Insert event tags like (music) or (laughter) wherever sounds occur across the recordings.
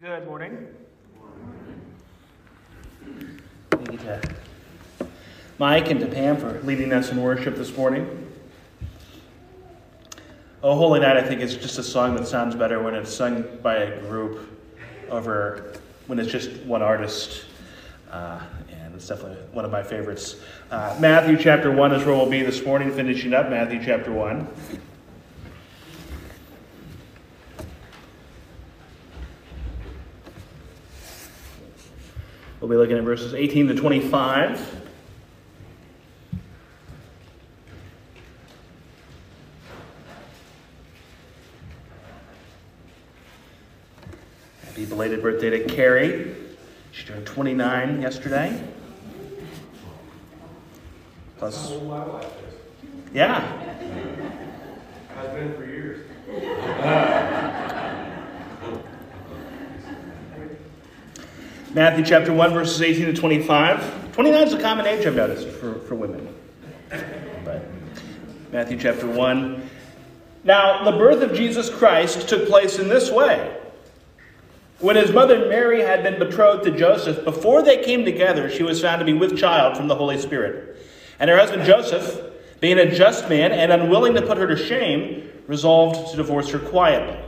Good morning. Thank you to Mike and to Pam for leading us in worship this morning. Oh, Holy Night, I think, is just a song that sounds better when it's sung by a group over when it's just one artist. Uh, and it's definitely one of my favorites. Uh, Matthew chapter 1 is where we'll be this morning, finishing up Matthew chapter 1. We'll be looking at verses 18 to 25. Happy belated birthday to Carrie. She turned 29 yesterday. Plus, my wife is. yeah, Has been for years. (laughs) Matthew chapter 1, verses 18 to 25. 29 is a common age, I've noticed, for, for women. But Matthew chapter 1. Now, the birth of Jesus Christ took place in this way. When his mother Mary had been betrothed to Joseph, before they came together, she was found to be with child from the Holy Spirit. And her husband Joseph, being a just man and unwilling to put her to shame, resolved to divorce her quietly.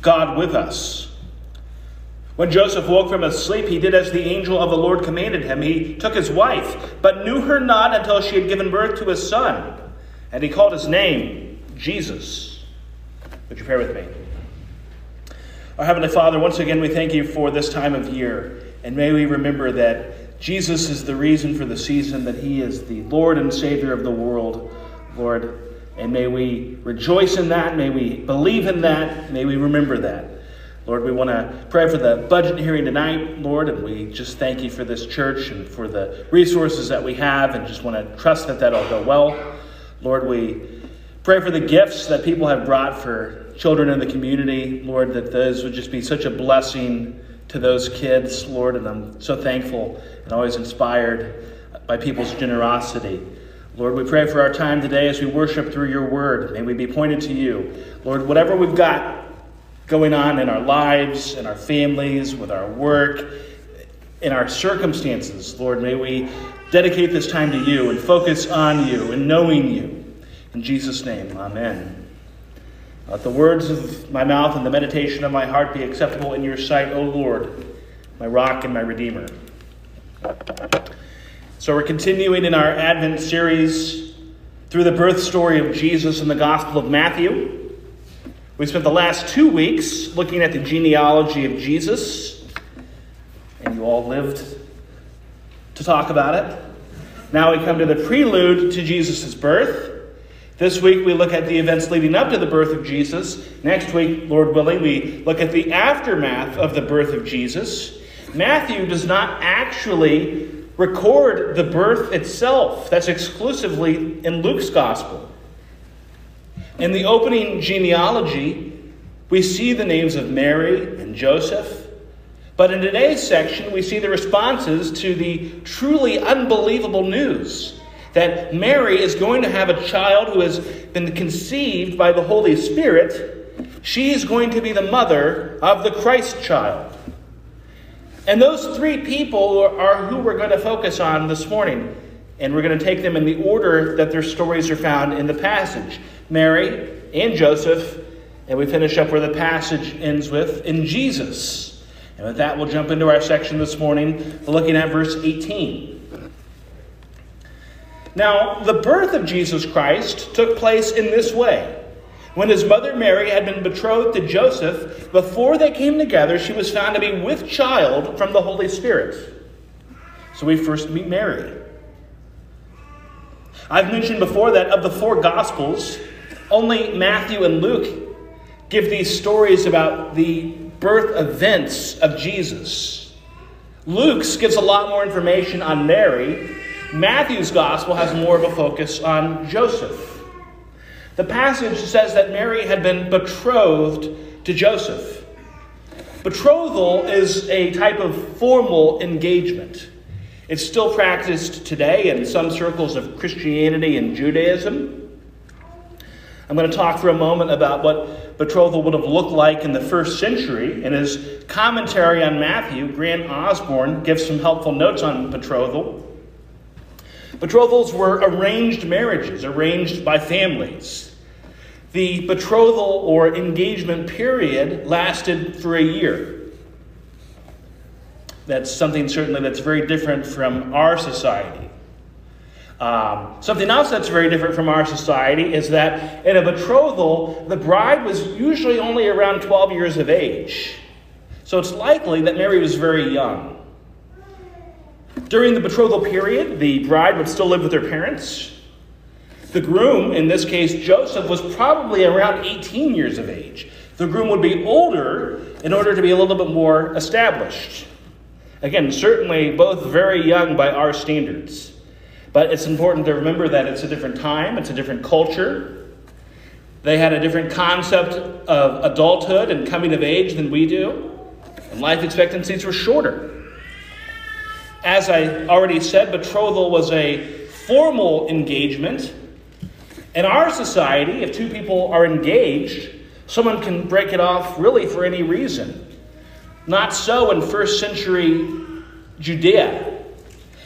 God with us. When Joseph woke from his sleep, he did as the angel of the Lord commanded him. He took his wife, but knew her not until she had given birth to a son, and he called his name Jesus. Would you pray with me? Our Heavenly Father, once again, we thank you for this time of year, and may we remember that Jesus is the reason for the season, that He is the Lord and Savior of the world, Lord. And may we rejoice in that. May we believe in that. May we remember that. Lord, we want to pray for the budget hearing tonight, Lord, and we just thank you for this church and for the resources that we have and just want to trust that that'll go well. Lord, we pray for the gifts that people have brought for children in the community, Lord, that those would just be such a blessing to those kids, Lord, and I'm so thankful and always inspired by people's generosity. Lord, we pray for our time today as we worship through your word. May we be pointed to you. Lord, whatever we've got going on in our lives, in our families, with our work, in our circumstances, Lord, may we dedicate this time to you and focus on you and knowing you. In Jesus' name, amen. Let the words of my mouth and the meditation of my heart be acceptable in your sight, O Lord, my rock and my redeemer. So, we're continuing in our Advent series through the birth story of Jesus in the Gospel of Matthew. We spent the last two weeks looking at the genealogy of Jesus, and you all lived to talk about it. Now we come to the prelude to Jesus' birth. This week we look at the events leading up to the birth of Jesus. Next week, Lord willing, we look at the aftermath of the birth of Jesus. Matthew does not actually record the birth itself. That's exclusively in Luke's gospel. In the opening genealogy, we see the names of Mary and Joseph. But in today's section, we see the responses to the truly unbelievable news that Mary is going to have a child who has been conceived by the Holy Spirit. She is going to be the mother of the Christ child. And those three people are who we're going to focus on this morning. And we're going to take them in the order that their stories are found in the passage Mary and Joseph. And we finish up where the passage ends with in Jesus. And with that, we'll jump into our section this morning, looking at verse 18. Now, the birth of Jesus Christ took place in this way. When his mother Mary had been betrothed to Joseph, before they came together, she was found to be with child from the Holy Spirit. So we first meet Mary. I've mentioned before that of the four Gospels, only Matthew and Luke give these stories about the birth events of Jesus. Luke's gives a lot more information on Mary. Matthew's gospel has more of a focus on Joseph. The passage says that Mary had been betrothed to Joseph. Betrothal is a type of formal engagement. It's still practiced today in some circles of Christianity and Judaism. I'm going to talk for a moment about what betrothal would have looked like in the first century. In his commentary on Matthew, Grant Osborne gives some helpful notes on betrothal. Betrothals were arranged marriages, arranged by families. The betrothal or engagement period lasted for a year. That's something certainly that's very different from our society. Um, something else that's very different from our society is that in a betrothal, the bride was usually only around 12 years of age. So it's likely that Mary was very young. During the betrothal period, the bride would still live with her parents. The groom, in this case Joseph, was probably around 18 years of age. The groom would be older in order to be a little bit more established. Again, certainly both very young by our standards. But it's important to remember that it's a different time, it's a different culture. They had a different concept of adulthood and coming of age than we do, and life expectancies were shorter. As I already said, betrothal was a formal engagement. In our society, if two people are engaged, someone can break it off really for any reason. Not so in first century Judea.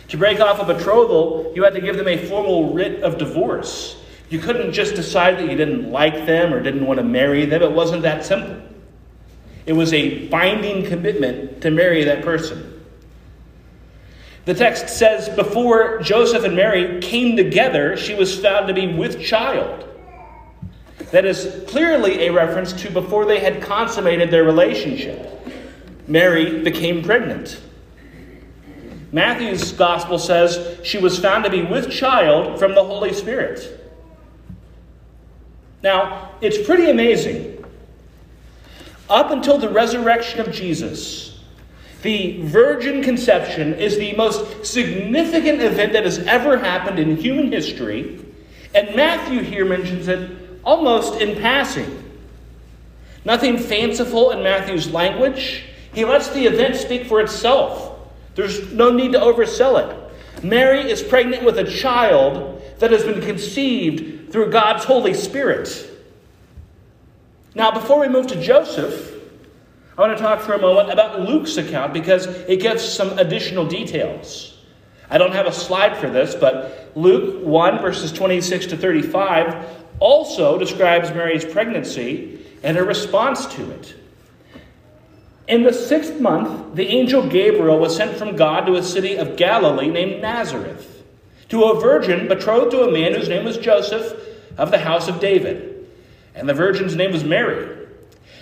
To break off a betrothal, you had to give them a formal writ of divorce. You couldn't just decide that you didn't like them or didn't want to marry them. It wasn't that simple. It was a binding commitment to marry that person. The text says, Before Joseph and Mary came together, she was found to be with child. That is clearly a reference to before they had consummated their relationship. Mary became pregnant. Matthew's gospel says she was found to be with child from the Holy Spirit. Now, it's pretty amazing. Up until the resurrection of Jesus, the virgin conception is the most significant event that has ever happened in human history, and Matthew here mentions it almost in passing. Nothing fanciful in Matthew's language. He lets the event speak for itself. There's no need to oversell it. Mary is pregnant with a child that has been conceived through God's Holy Spirit. Now, before we move to Joseph, I want to talk for a moment about Luke's account because it gives some additional details. I don't have a slide for this, but Luke 1, verses 26 to 35, also describes Mary's pregnancy and her response to it. In the sixth month, the angel Gabriel was sent from God to a city of Galilee named Nazareth, to a virgin betrothed to a man whose name was Joseph of the house of David. And the virgin's name was Mary.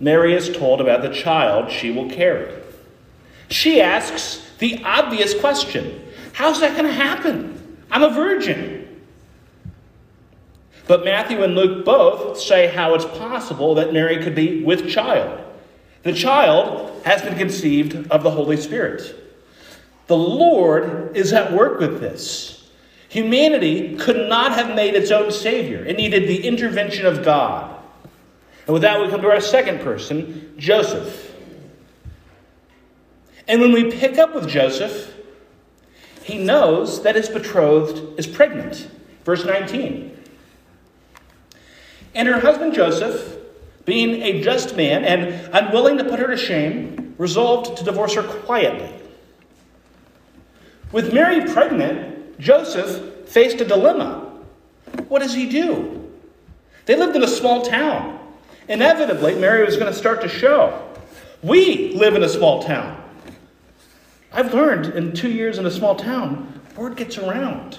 Mary is told about the child she will carry. She asks the obvious question How's that going to happen? I'm a virgin. But Matthew and Luke both say how it's possible that Mary could be with child. The child has been conceived of the Holy Spirit. The Lord is at work with this. Humanity could not have made its own Savior, it needed the intervention of God. And with that, we come to our second person, Joseph. And when we pick up with Joseph, he knows that his betrothed is pregnant. Verse 19. And her husband Joseph, being a just man and unwilling to put her to shame, resolved to divorce her quietly. With Mary pregnant, Joseph faced a dilemma. What does he do? They lived in a small town. Inevitably, Mary was going to start to show. We live in a small town. I've learned in two years in a small town, word gets around.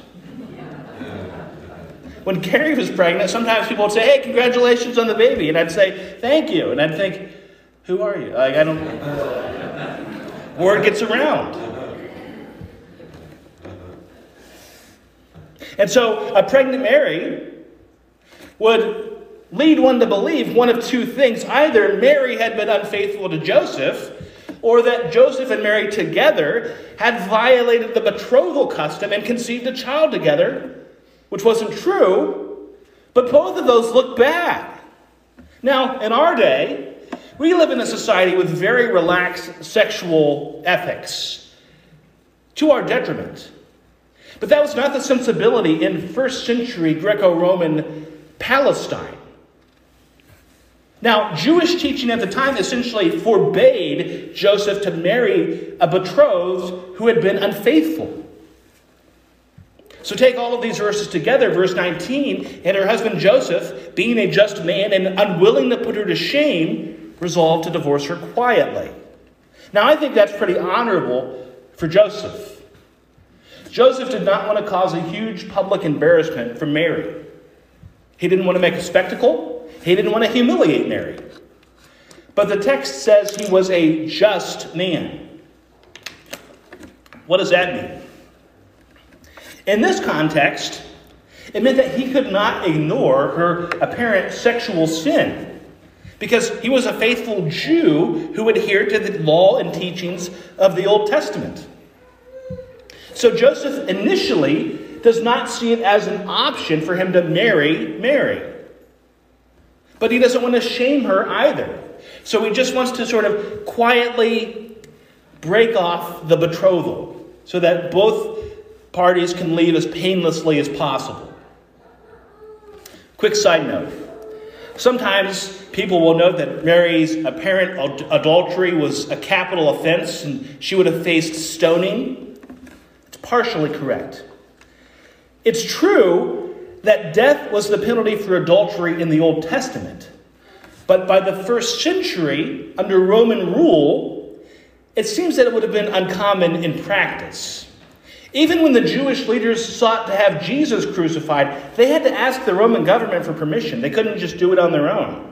When Carrie was pregnant, sometimes people would say, Hey, congratulations on the baby. And I'd say, Thank you. And I'd think, Who are you? Like, I don't. Word gets around. And so a pregnant Mary would lead one to believe one of two things. Either Mary had been unfaithful to Joseph, or that Joseph and Mary together had violated the betrothal custom and conceived a child together, which wasn't true, but both of those look bad. Now, in our day, we live in a society with very relaxed sexual ethics to our detriment. But that was not the sensibility in first century Greco Roman Palestine. Now, Jewish teaching at the time essentially forbade Joseph to marry a betrothed who had been unfaithful. So take all of these verses together. Verse 19, and her husband Joseph, being a just man and unwilling to put her to shame, resolved to divorce her quietly. Now, I think that's pretty honorable for Joseph. Joseph did not want to cause a huge public embarrassment for Mary. He didn't want to make a spectacle. He didn't want to humiliate Mary. But the text says he was a just man. What does that mean? In this context, it meant that he could not ignore her apparent sexual sin because he was a faithful Jew who adhered to the law and teachings of the Old Testament. So Joseph initially does not see it as an option for him to marry Mary. But he doesn't want to shame her either. So he just wants to sort of quietly break off the betrothal so that both parties can leave as painlessly as possible. Quick side note. Sometimes people will note that Mary's apparent adultery was a capital offense and she would have faced stoning. It's partially correct. It's true that death was the penalty for adultery in the Old Testament. But by the first century, under Roman rule, it seems that it would have been uncommon in practice. Even when the Jewish leaders sought to have Jesus crucified, they had to ask the Roman government for permission. They couldn't just do it on their own.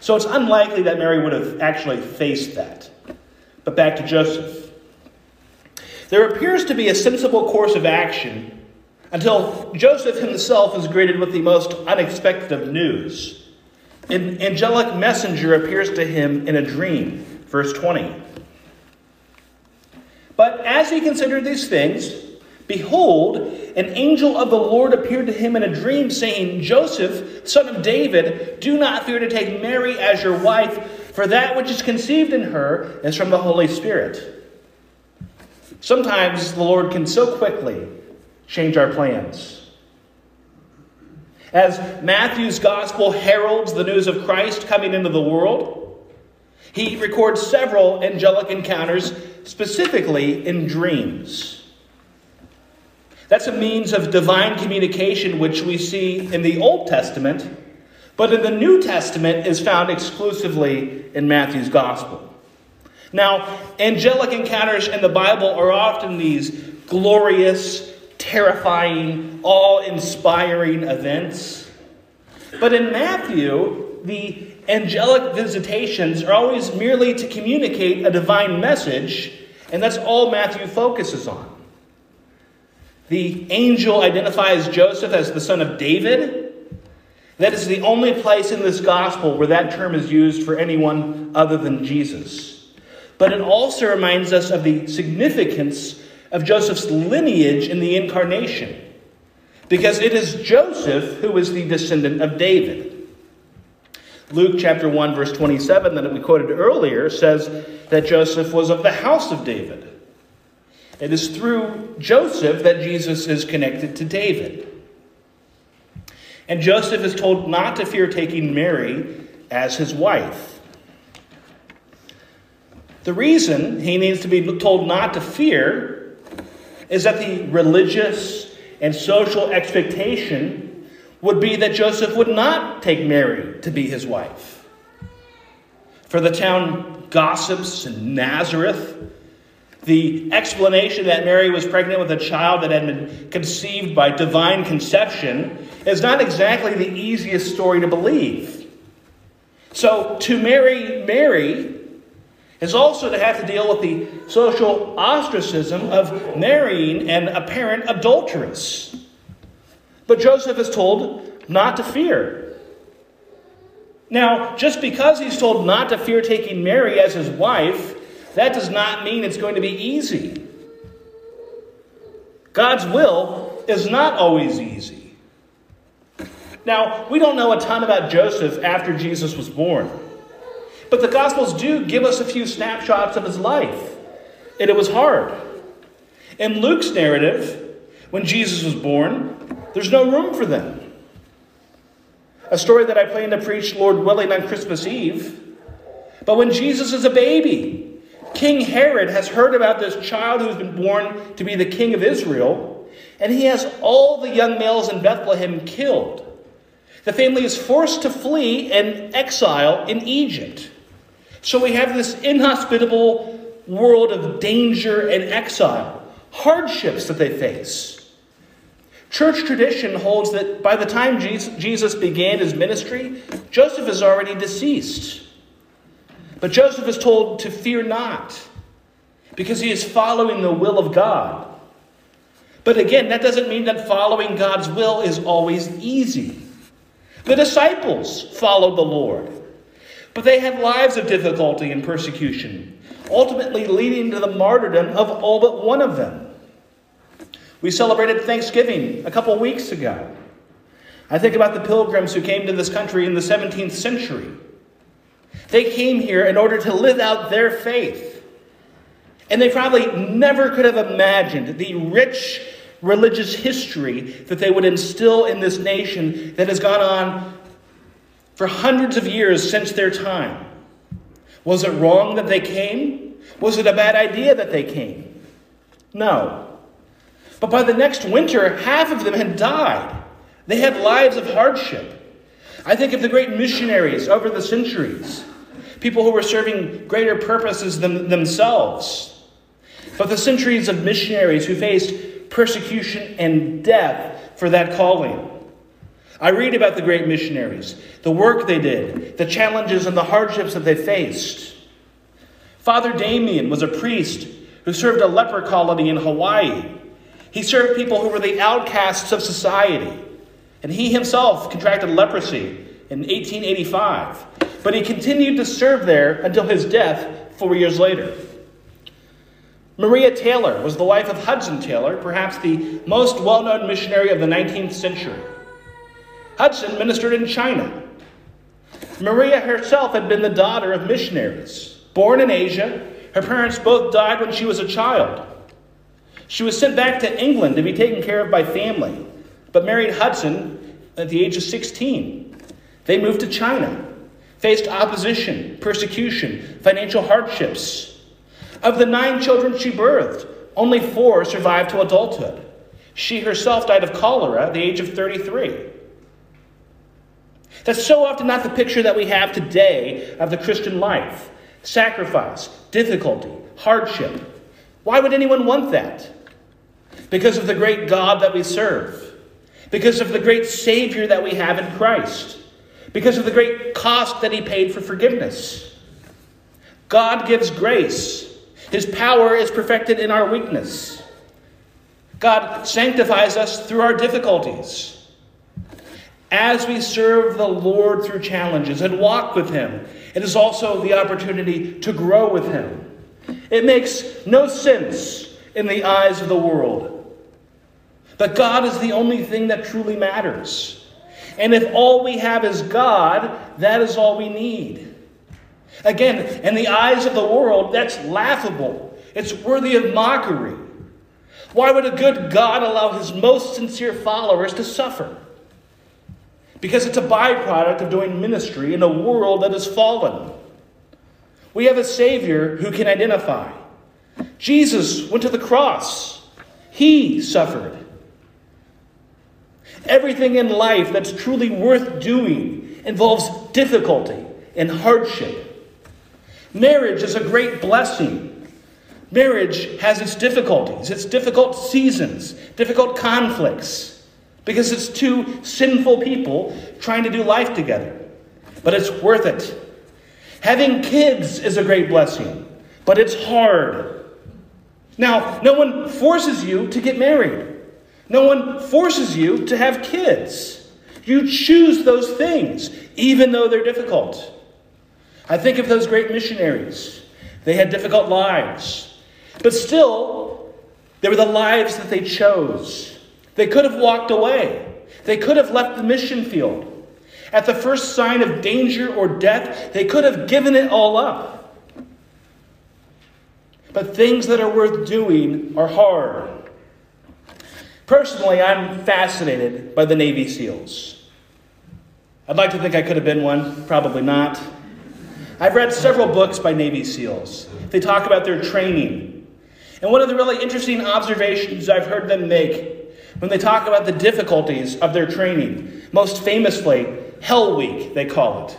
So it's unlikely that Mary would have actually faced that. But back to Joseph. There appears to be a sensible course of action until Joseph himself is greeted with the most unexpected of news. An angelic messenger appears to him in a dream. Verse 20. But as he considered these things, behold, an angel of the Lord appeared to him in a dream, saying, Joseph, son of David, do not fear to take Mary as your wife, for that which is conceived in her is from the Holy Spirit. Sometimes the Lord can so quickly change our plans. As Matthew's gospel heralds the news of Christ coming into the world, he records several angelic encounters, specifically in dreams. That's a means of divine communication which we see in the Old Testament, but in the New Testament is found exclusively in Matthew's gospel. Now, angelic encounters in the Bible are often these glorious, terrifying, awe inspiring events. But in Matthew, the angelic visitations are always merely to communicate a divine message, and that's all Matthew focuses on. The angel identifies Joseph as the son of David. That is the only place in this gospel where that term is used for anyone other than Jesus. But it also reminds us of the significance of Joseph's lineage in the incarnation, because it is Joseph who is the descendant of David. Luke chapter 1, verse 27, that we quoted earlier, says that Joseph was of the house of David. It is through Joseph that Jesus is connected to David. And Joseph is told not to fear taking Mary as his wife. The reason he needs to be told not to fear is that the religious and social expectation would be that Joseph would not take Mary to be his wife. For the town gossips in Nazareth, the explanation that Mary was pregnant with a child that had been conceived by divine conception is not exactly the easiest story to believe. So, to marry Mary is also to have to deal with the social ostracism of marrying an apparent adulteress. But Joseph is told not to fear. Now, just because he's told not to fear taking Mary as his wife, that does not mean it's going to be easy. God's will is not always easy. Now, we don't know a ton about Joseph after Jesus was born, but the Gospels do give us a few snapshots of his life, and it was hard. In Luke's narrative, when Jesus was born, there's no room for them. A story that I plan to preach, Lord willing, on Christmas Eve. But when Jesus is a baby, King Herod has heard about this child who's been born to be the king of Israel, and he has all the young males in Bethlehem killed. The family is forced to flee and exile in Egypt. So we have this inhospitable world of danger and exile, hardships that they face. Church tradition holds that by the time Jesus began his ministry, Joseph is already deceased. But Joseph is told to fear not because he is following the will of God. But again, that doesn't mean that following God's will is always easy. The disciples followed the Lord, but they had lives of difficulty and persecution, ultimately leading to the martyrdom of all but one of them. We celebrated Thanksgiving a couple weeks ago. I think about the pilgrims who came to this country in the 17th century. They came here in order to live out their faith. And they probably never could have imagined the rich religious history that they would instill in this nation that has gone on for hundreds of years since their time. Was it wrong that they came? Was it a bad idea that they came? No. But by the next winter, half of them had died. They had lives of hardship. I think of the great missionaries over the centuries people who were serving greater purposes than themselves. But the centuries of missionaries who faced persecution and death for that calling. I read about the great missionaries, the work they did, the challenges and the hardships that they faced. Father Damien was a priest who served a leper colony in Hawaii. He served people who were the outcasts of society, and he himself contracted leprosy in 1885 but he continued to serve there until his death four years later. Maria Taylor was the wife of Hudson Taylor, perhaps the most well known missionary of the 19th century. Hudson ministered in China. Maria herself had been the daughter of missionaries. Born in Asia, her parents both died when she was a child. She was sent back to England to be taken care of by family, but married Hudson at the age of 16. They moved to China faced opposition, persecution, financial hardships. Of the nine children she birthed, only four survived to adulthood. She herself died of cholera at the age of 33. That's so often not the picture that we have today of the Christian life sacrifice, difficulty, hardship. Why would anyone want that? Because of the great God that we serve, because of the great Savior that we have in Christ because of the great cost that he paid for forgiveness. God gives grace. His power is perfected in our weakness. God sanctifies us through our difficulties. As we serve the Lord through challenges and walk with Him, it is also the opportunity to grow with Him. It makes no sense in the eyes of the world. But God is the only thing that truly matters. And if all we have is God, that is all we need. Again, in the eyes of the world, that's laughable. It's worthy of mockery. Why would a good God allow his most sincere followers to suffer? Because it's a byproduct of doing ministry in a world that is fallen. We have a Savior who can identify. Jesus went to the cross, he suffered. Everything in life that's truly worth doing involves difficulty and hardship. Marriage is a great blessing. Marriage has its difficulties, its difficult seasons, difficult conflicts, because it's two sinful people trying to do life together. But it's worth it. Having kids is a great blessing, but it's hard. Now, no one forces you to get married. No one forces you to have kids. You choose those things, even though they're difficult. I think of those great missionaries. They had difficult lives, but still, they were the lives that they chose. They could have walked away, they could have left the mission field. At the first sign of danger or death, they could have given it all up. But things that are worth doing are hard. Personally, I'm fascinated by the Navy SEALs. I'd like to think I could have been one, probably not. I've read several books by Navy SEALs. They talk about their training. And one of the really interesting observations I've heard them make when they talk about the difficulties of their training, most famously, Hell Week, they call it.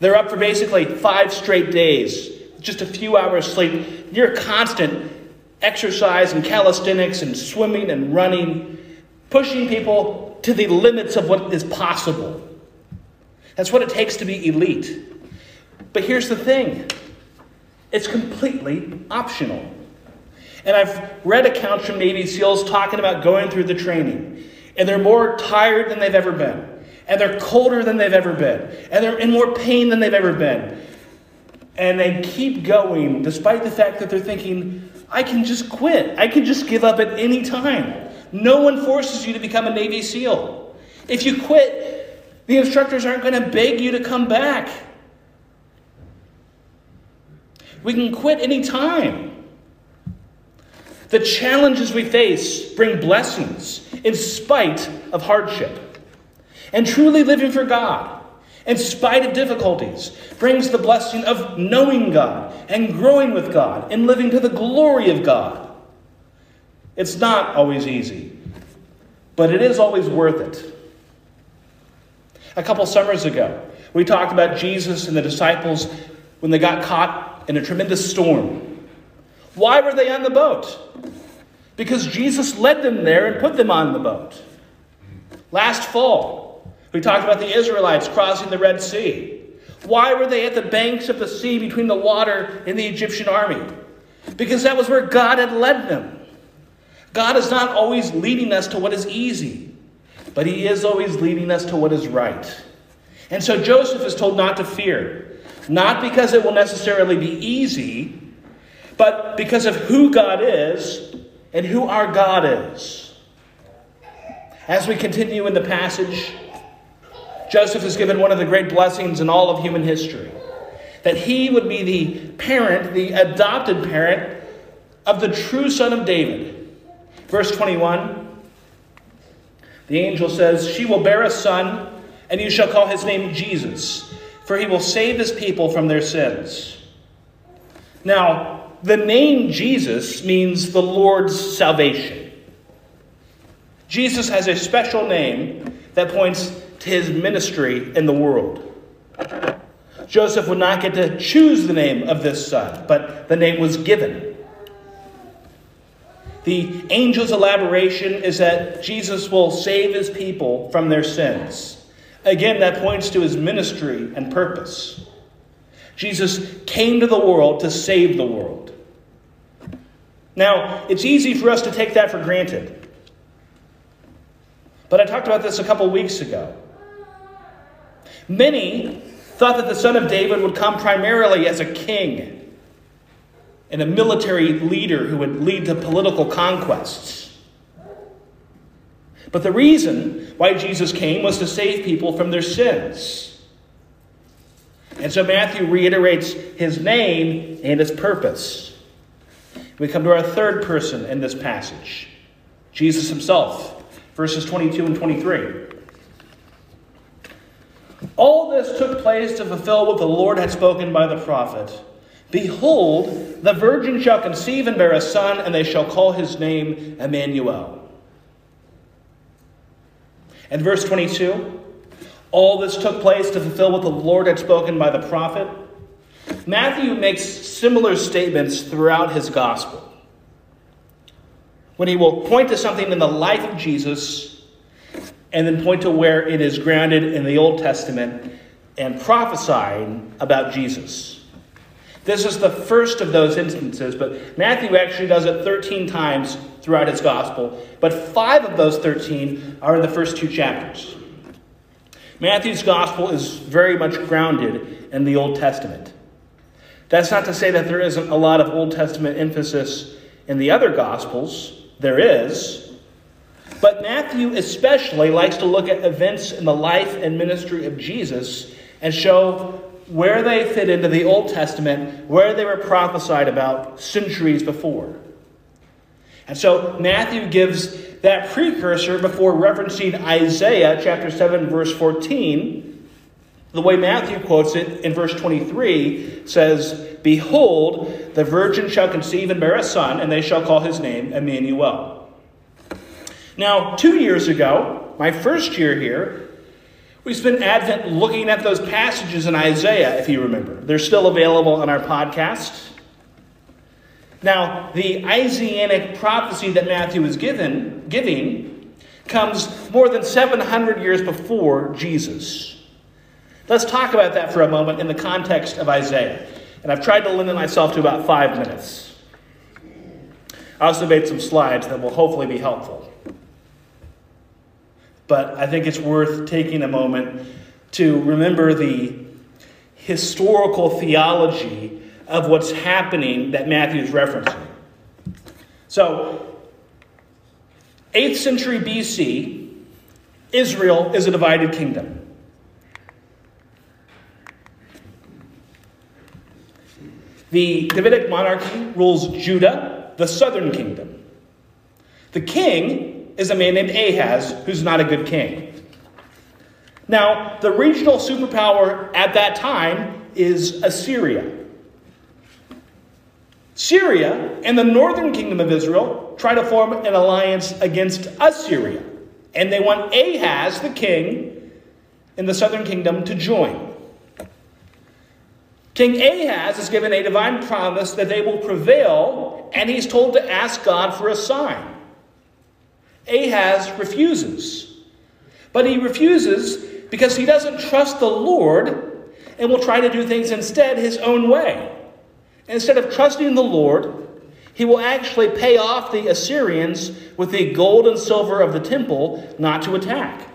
They're up for basically five straight days, just a few hours sleep, near constant exercise and calisthenics and swimming and running, pushing people to the limits of what is possible. That's what it takes to be elite. But here's the thing it's completely optional. And I've read accounts from Navy SEALs talking about going through the training, and they're more tired than they've ever been, and they're colder than they've ever been, and they're in more pain than they've ever been. And they keep going despite the fact that they're thinking, I can just quit. I can just give up at any time. No one forces you to become a Navy SEAL. If you quit, the instructors aren't going to beg you to come back. We can quit any time. The challenges we face bring blessings in spite of hardship. And truly living for God in spite of difficulties, brings the blessing of knowing God and growing with God and living to the glory of God. It's not always easy, but it is always worth it. A couple summers ago, we talked about Jesus and the disciples when they got caught in a tremendous storm. Why were they on the boat? Because Jesus led them there and put them on the boat. Last fall, we talked about the Israelites crossing the Red Sea. Why were they at the banks of the sea between the water and the Egyptian army? Because that was where God had led them. God is not always leading us to what is easy, but He is always leading us to what is right. And so Joseph is told not to fear, not because it will necessarily be easy, but because of who God is and who our God is. As we continue in the passage, Joseph is given one of the great blessings in all of human history that he would be the parent, the adopted parent of the true son of David. Verse 21 the angel says, She will bear a son, and you shall call his name Jesus, for he will save his people from their sins. Now, the name Jesus means the Lord's salvation. Jesus has a special name that points to his ministry in the world. Joseph would not get to choose the name of this son, but the name was given. The angel's elaboration is that Jesus will save his people from their sins. Again, that points to his ministry and purpose. Jesus came to the world to save the world. Now, it's easy for us to take that for granted. But I talked about this a couple weeks ago. Many thought that the son of David would come primarily as a king and a military leader who would lead to political conquests. But the reason why Jesus came was to save people from their sins. And so Matthew reiterates his name and his purpose. We come to our third person in this passage Jesus himself, verses 22 and 23. All this took place to fulfill what the Lord had spoken by the prophet. Behold, the virgin shall conceive and bear a son, and they shall call his name Emmanuel. And verse 22 all this took place to fulfill what the Lord had spoken by the prophet. Matthew makes similar statements throughout his gospel. When he will point to something in the life of Jesus and then point to where it is grounded in the Old Testament and prophesying about Jesus. This is the first of those instances, but Matthew actually does it 13 times throughout his gospel, but five of those 13 are in the first two chapters. Matthew's gospel is very much grounded in the Old Testament. That's not to say that there isn't a lot of Old Testament emphasis in the other gospels, there is. But Matthew especially likes to look at events in the life and ministry of Jesus and show where they fit into the Old Testament, where they were prophesied about centuries before. And so Matthew gives that precursor before referencing Isaiah chapter 7, verse 14. The way Matthew quotes it in verse 23 says, Behold, the virgin shall conceive and bear a son, and they shall call his name Emmanuel. Now, two years ago, my first year here, we spent Advent looking at those passages in Isaiah, if you remember. They're still available on our podcast. Now, the Isaianic prophecy that Matthew is given, giving comes more than 700 years before Jesus. Let's talk about that for a moment in the context of Isaiah. And I've tried to limit myself to about five minutes. I also made some slides that will hopefully be helpful. But I think it's worth taking a moment to remember the historical theology of what's happening that Matthew is referencing. So, 8th century BC, Israel is a divided kingdom. The Davidic monarchy rules Judah, the southern kingdom. The king is a man named Ahaz, who's not a good king. Now, the regional superpower at that time is Assyria. Syria and the northern kingdom of Israel try to form an alliance against Assyria. And they want Ahaz, the king in the southern kingdom, to join. King Ahaz is given a divine promise that they will prevail, and he's told to ask God for a sign. Ahaz refuses. But he refuses because he doesn't trust the Lord and will try to do things instead his own way. Instead of trusting the Lord, he will actually pay off the Assyrians with the gold and silver of the temple not to attack.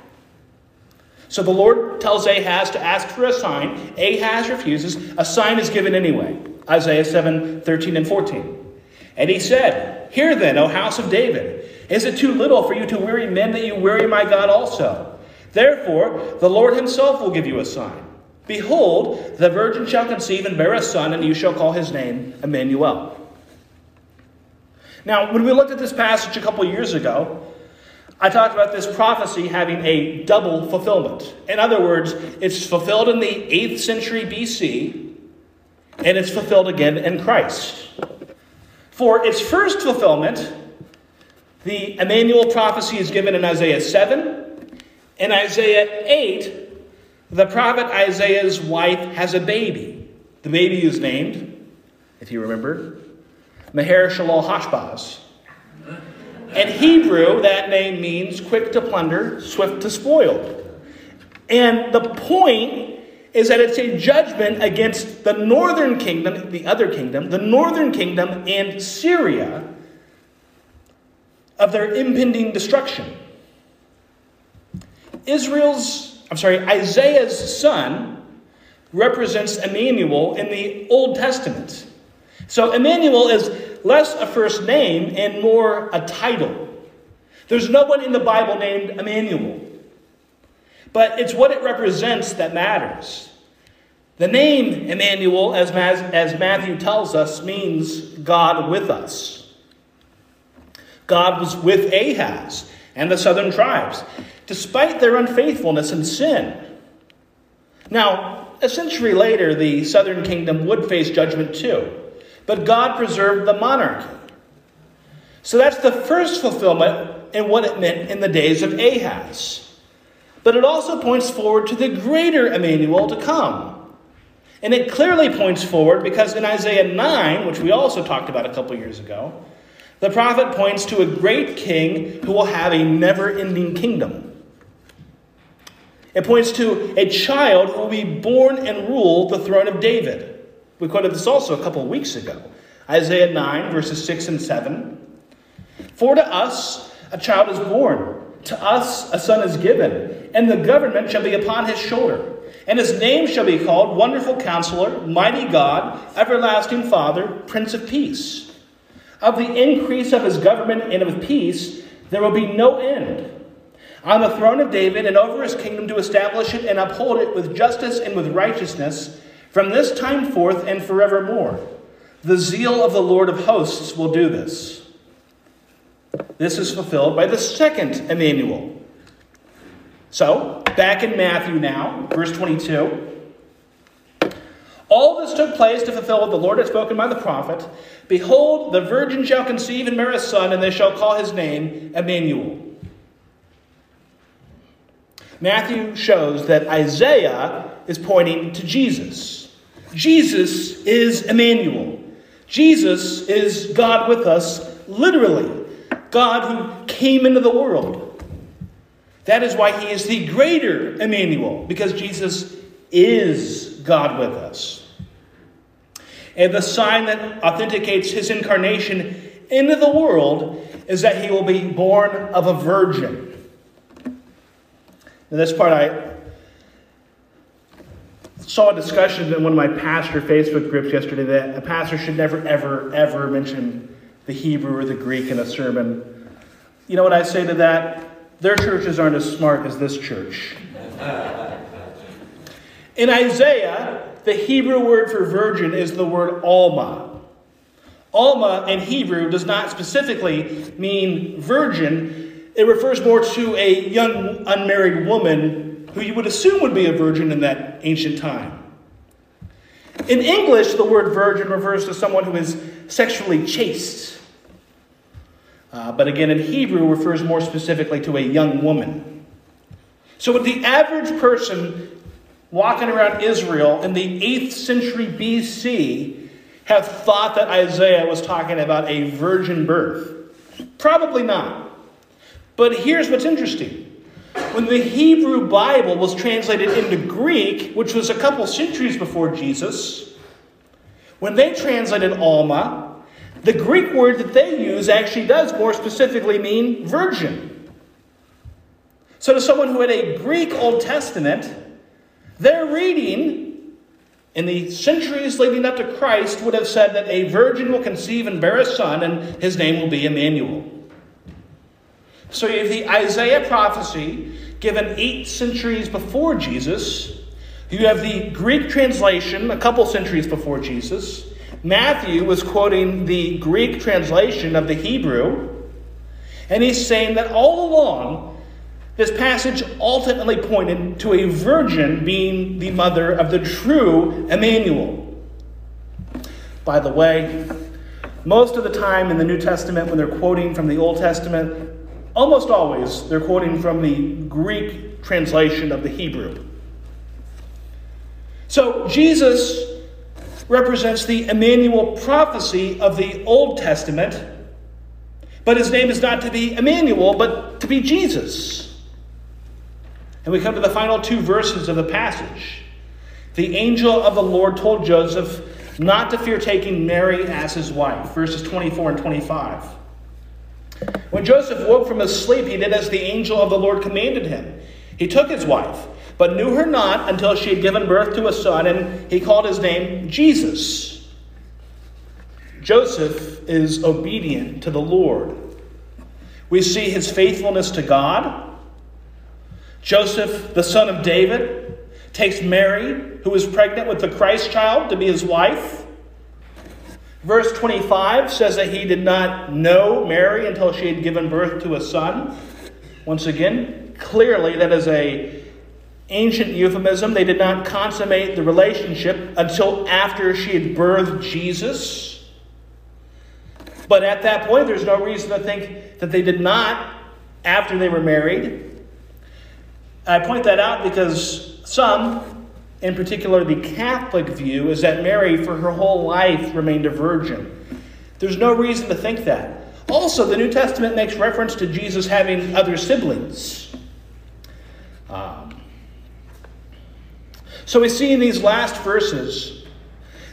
So the Lord tells Ahaz to ask for a sign. Ahaz refuses. A sign is given anyway. Isaiah 7 13 and 14. And he said, Hear then, O house of David, is it too little for you to weary men that you weary my God also? Therefore, the Lord himself will give you a sign. Behold, the virgin shall conceive and bear a son, and you shall call his name Emmanuel. Now, when we looked at this passage a couple years ago, I talked about this prophecy having a double fulfillment. In other words, it's fulfilled in the 8th century BC, and it's fulfilled again in Christ. For its first fulfillment, the Emmanuel prophecy is given in Isaiah 7. In Isaiah 8, the prophet Isaiah's wife has a baby. The baby is named, if you remember, Maher Shalal Hashbaz. In Hebrew, that name means quick to plunder, swift to spoil. And the point is that it's a judgment against the northern kingdom, the other kingdom, the northern kingdom and Syria of their impending destruction. Israel's I'm sorry, Isaiah's son represents Emmanuel in the Old Testament. So Emmanuel is less a first name and more a title. There's no one in the Bible named Emmanuel. But it's what it represents that matters. The name Emmanuel, as, as Matthew tells us, means God with us. God was with Ahaz and the southern tribes, despite their unfaithfulness and sin. Now, a century later, the southern kingdom would face judgment too, but God preserved the monarchy. So that's the first fulfillment in what it meant in the days of Ahaz. But it also points forward to the greater Emmanuel to come. And it clearly points forward because in Isaiah 9, which we also talked about a couple years ago, the prophet points to a great king who will have a never ending kingdom. It points to a child who will be born and rule the throne of David. We quoted this also a couple of weeks ago. Isaiah 9, verses 6 and 7. For to us a child is born, to us a son is given, and the government shall be upon his shoulder. And his name shall be called Wonderful Counselor, Mighty God, Everlasting Father, Prince of Peace. Of the increase of his government and of peace, there will be no end on the throne of David and over his kingdom to establish it and uphold it with justice and with righteousness from this time forth and forevermore. The zeal of the Lord of hosts will do this. This is fulfilled by the second Emmanuel. So, back in Matthew now, verse 22. All this took place to fulfill what the Lord had spoken by the prophet. Behold, the virgin shall conceive and bear a son, and they shall call his name Emmanuel. Matthew shows that Isaiah is pointing to Jesus. Jesus is Emmanuel. Jesus is God with us, literally. God who came into the world. That is why he is the greater Emmanuel, because Jesus is God with us. And the sign that authenticates his incarnation into the world is that he will be born of a virgin. And this part, I saw a discussion in one of my pastor Facebook groups yesterday that a pastor should never, ever, ever mention the Hebrew or the Greek in a sermon. You know what I say to that? Their churches aren't as smart as this church. In Isaiah, the Hebrew word for virgin is the word Alma. Alma in Hebrew does not specifically mean virgin, it refers more to a young unmarried woman who you would assume would be a virgin in that ancient time. In English, the word virgin refers to someone who is sexually chaste. Uh, but again, in Hebrew, refers more specifically to a young woman. So, would the average person walking around Israel in the 8th century BC have thought that Isaiah was talking about a virgin birth? Probably not. But here's what's interesting. When the Hebrew Bible was translated into Greek, which was a couple centuries before Jesus, when they translated Alma, the Greek word that they use actually does more specifically mean virgin. So, to someone who had a Greek Old Testament, their reading in the centuries leading up to Christ would have said that a virgin will conceive and bear a son, and his name will be Emmanuel. So you have the Isaiah prophecy given eight centuries before Jesus. You have the Greek translation a couple centuries before Jesus. Matthew was quoting the Greek translation of the Hebrew. And he's saying that all along, this passage ultimately pointed to a virgin being the mother of the true Emmanuel. By the way, most of the time in the New Testament, when they're quoting from the Old Testament, Almost always, they're quoting from the Greek translation of the Hebrew. So, Jesus represents the Emmanuel prophecy of the Old Testament, but his name is not to be Emmanuel, but to be Jesus. And we come to the final two verses of the passage. The angel of the Lord told Joseph not to fear taking Mary as his wife, verses 24 and 25. When Joseph woke from his sleep, he did as the angel of the Lord commanded him. He took his wife, but knew her not until she had given birth to a son, and he called his name Jesus. Joseph is obedient to the Lord. We see his faithfulness to God. Joseph, the son of David, takes Mary, who is pregnant with the Christ child, to be his wife. Verse 25 says that he did not know Mary until she had given birth to a son. Once again, clearly that is a ancient euphemism. They did not consummate the relationship until after she had birthed Jesus. But at that point, there's no reason to think that they did not after they were married. I point that out because some, in particular the Catholic view, is that Mary, for her whole life, remained a virgin. There's no reason to think that. Also, the New Testament makes reference to Jesus having other siblings. Um, so we see in these last verses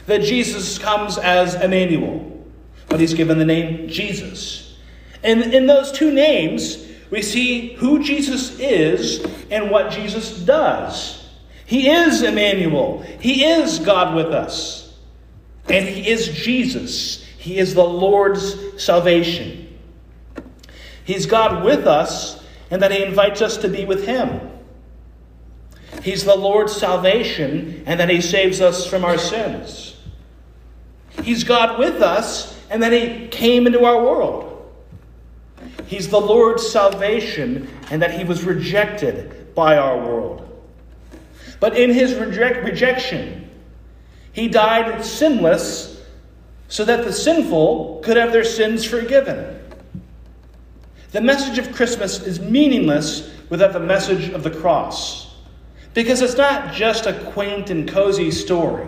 that Jesus comes as Emmanuel, but he's given the name Jesus. And in those two names, we see who Jesus is and what Jesus does. He is Emmanuel, He is God with us, and He is Jesus. He is the Lord's salvation. He's God with us, and that He invites us to be with Him. He's the Lord's salvation, and that He saves us from our sins. He's God with us, and that He came into our world. He's the Lord's salvation, and that He was rejected by our world. But in His reject- rejection, He died sinless so that the sinful could have their sins forgiven. The message of Christmas is meaningless without the message of the cross. Because it's not just a quaint and cozy story.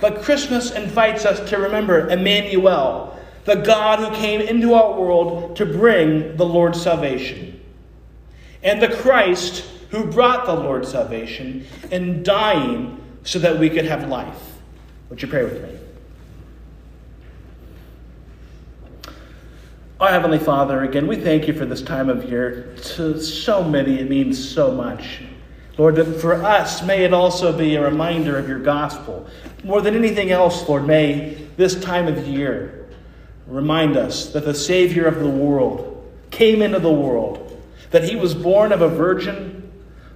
But Christmas invites us to remember Emmanuel, the God who came into our world to bring the Lord's salvation, and the Christ who brought the Lord's salvation and dying so that we could have life. Would you pray with me? Our Heavenly Father, again, we thank you for this time of year. To so many, it means so much. Lord, that for us, may it also be a reminder of your gospel. More than anything else, Lord, may this time of year remind us that the Savior of the world came into the world, that he was born of a virgin,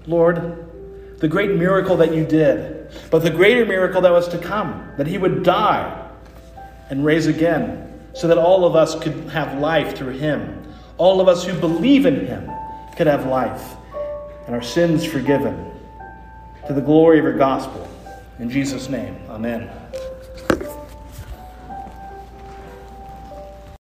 Lord, the great miracle that you did, but the greater miracle that was to come, that he would die and raise again so that all of us could have life through him. All of us who believe in him could have life and our sins forgiven to the glory of your gospel. In Jesus' name, amen.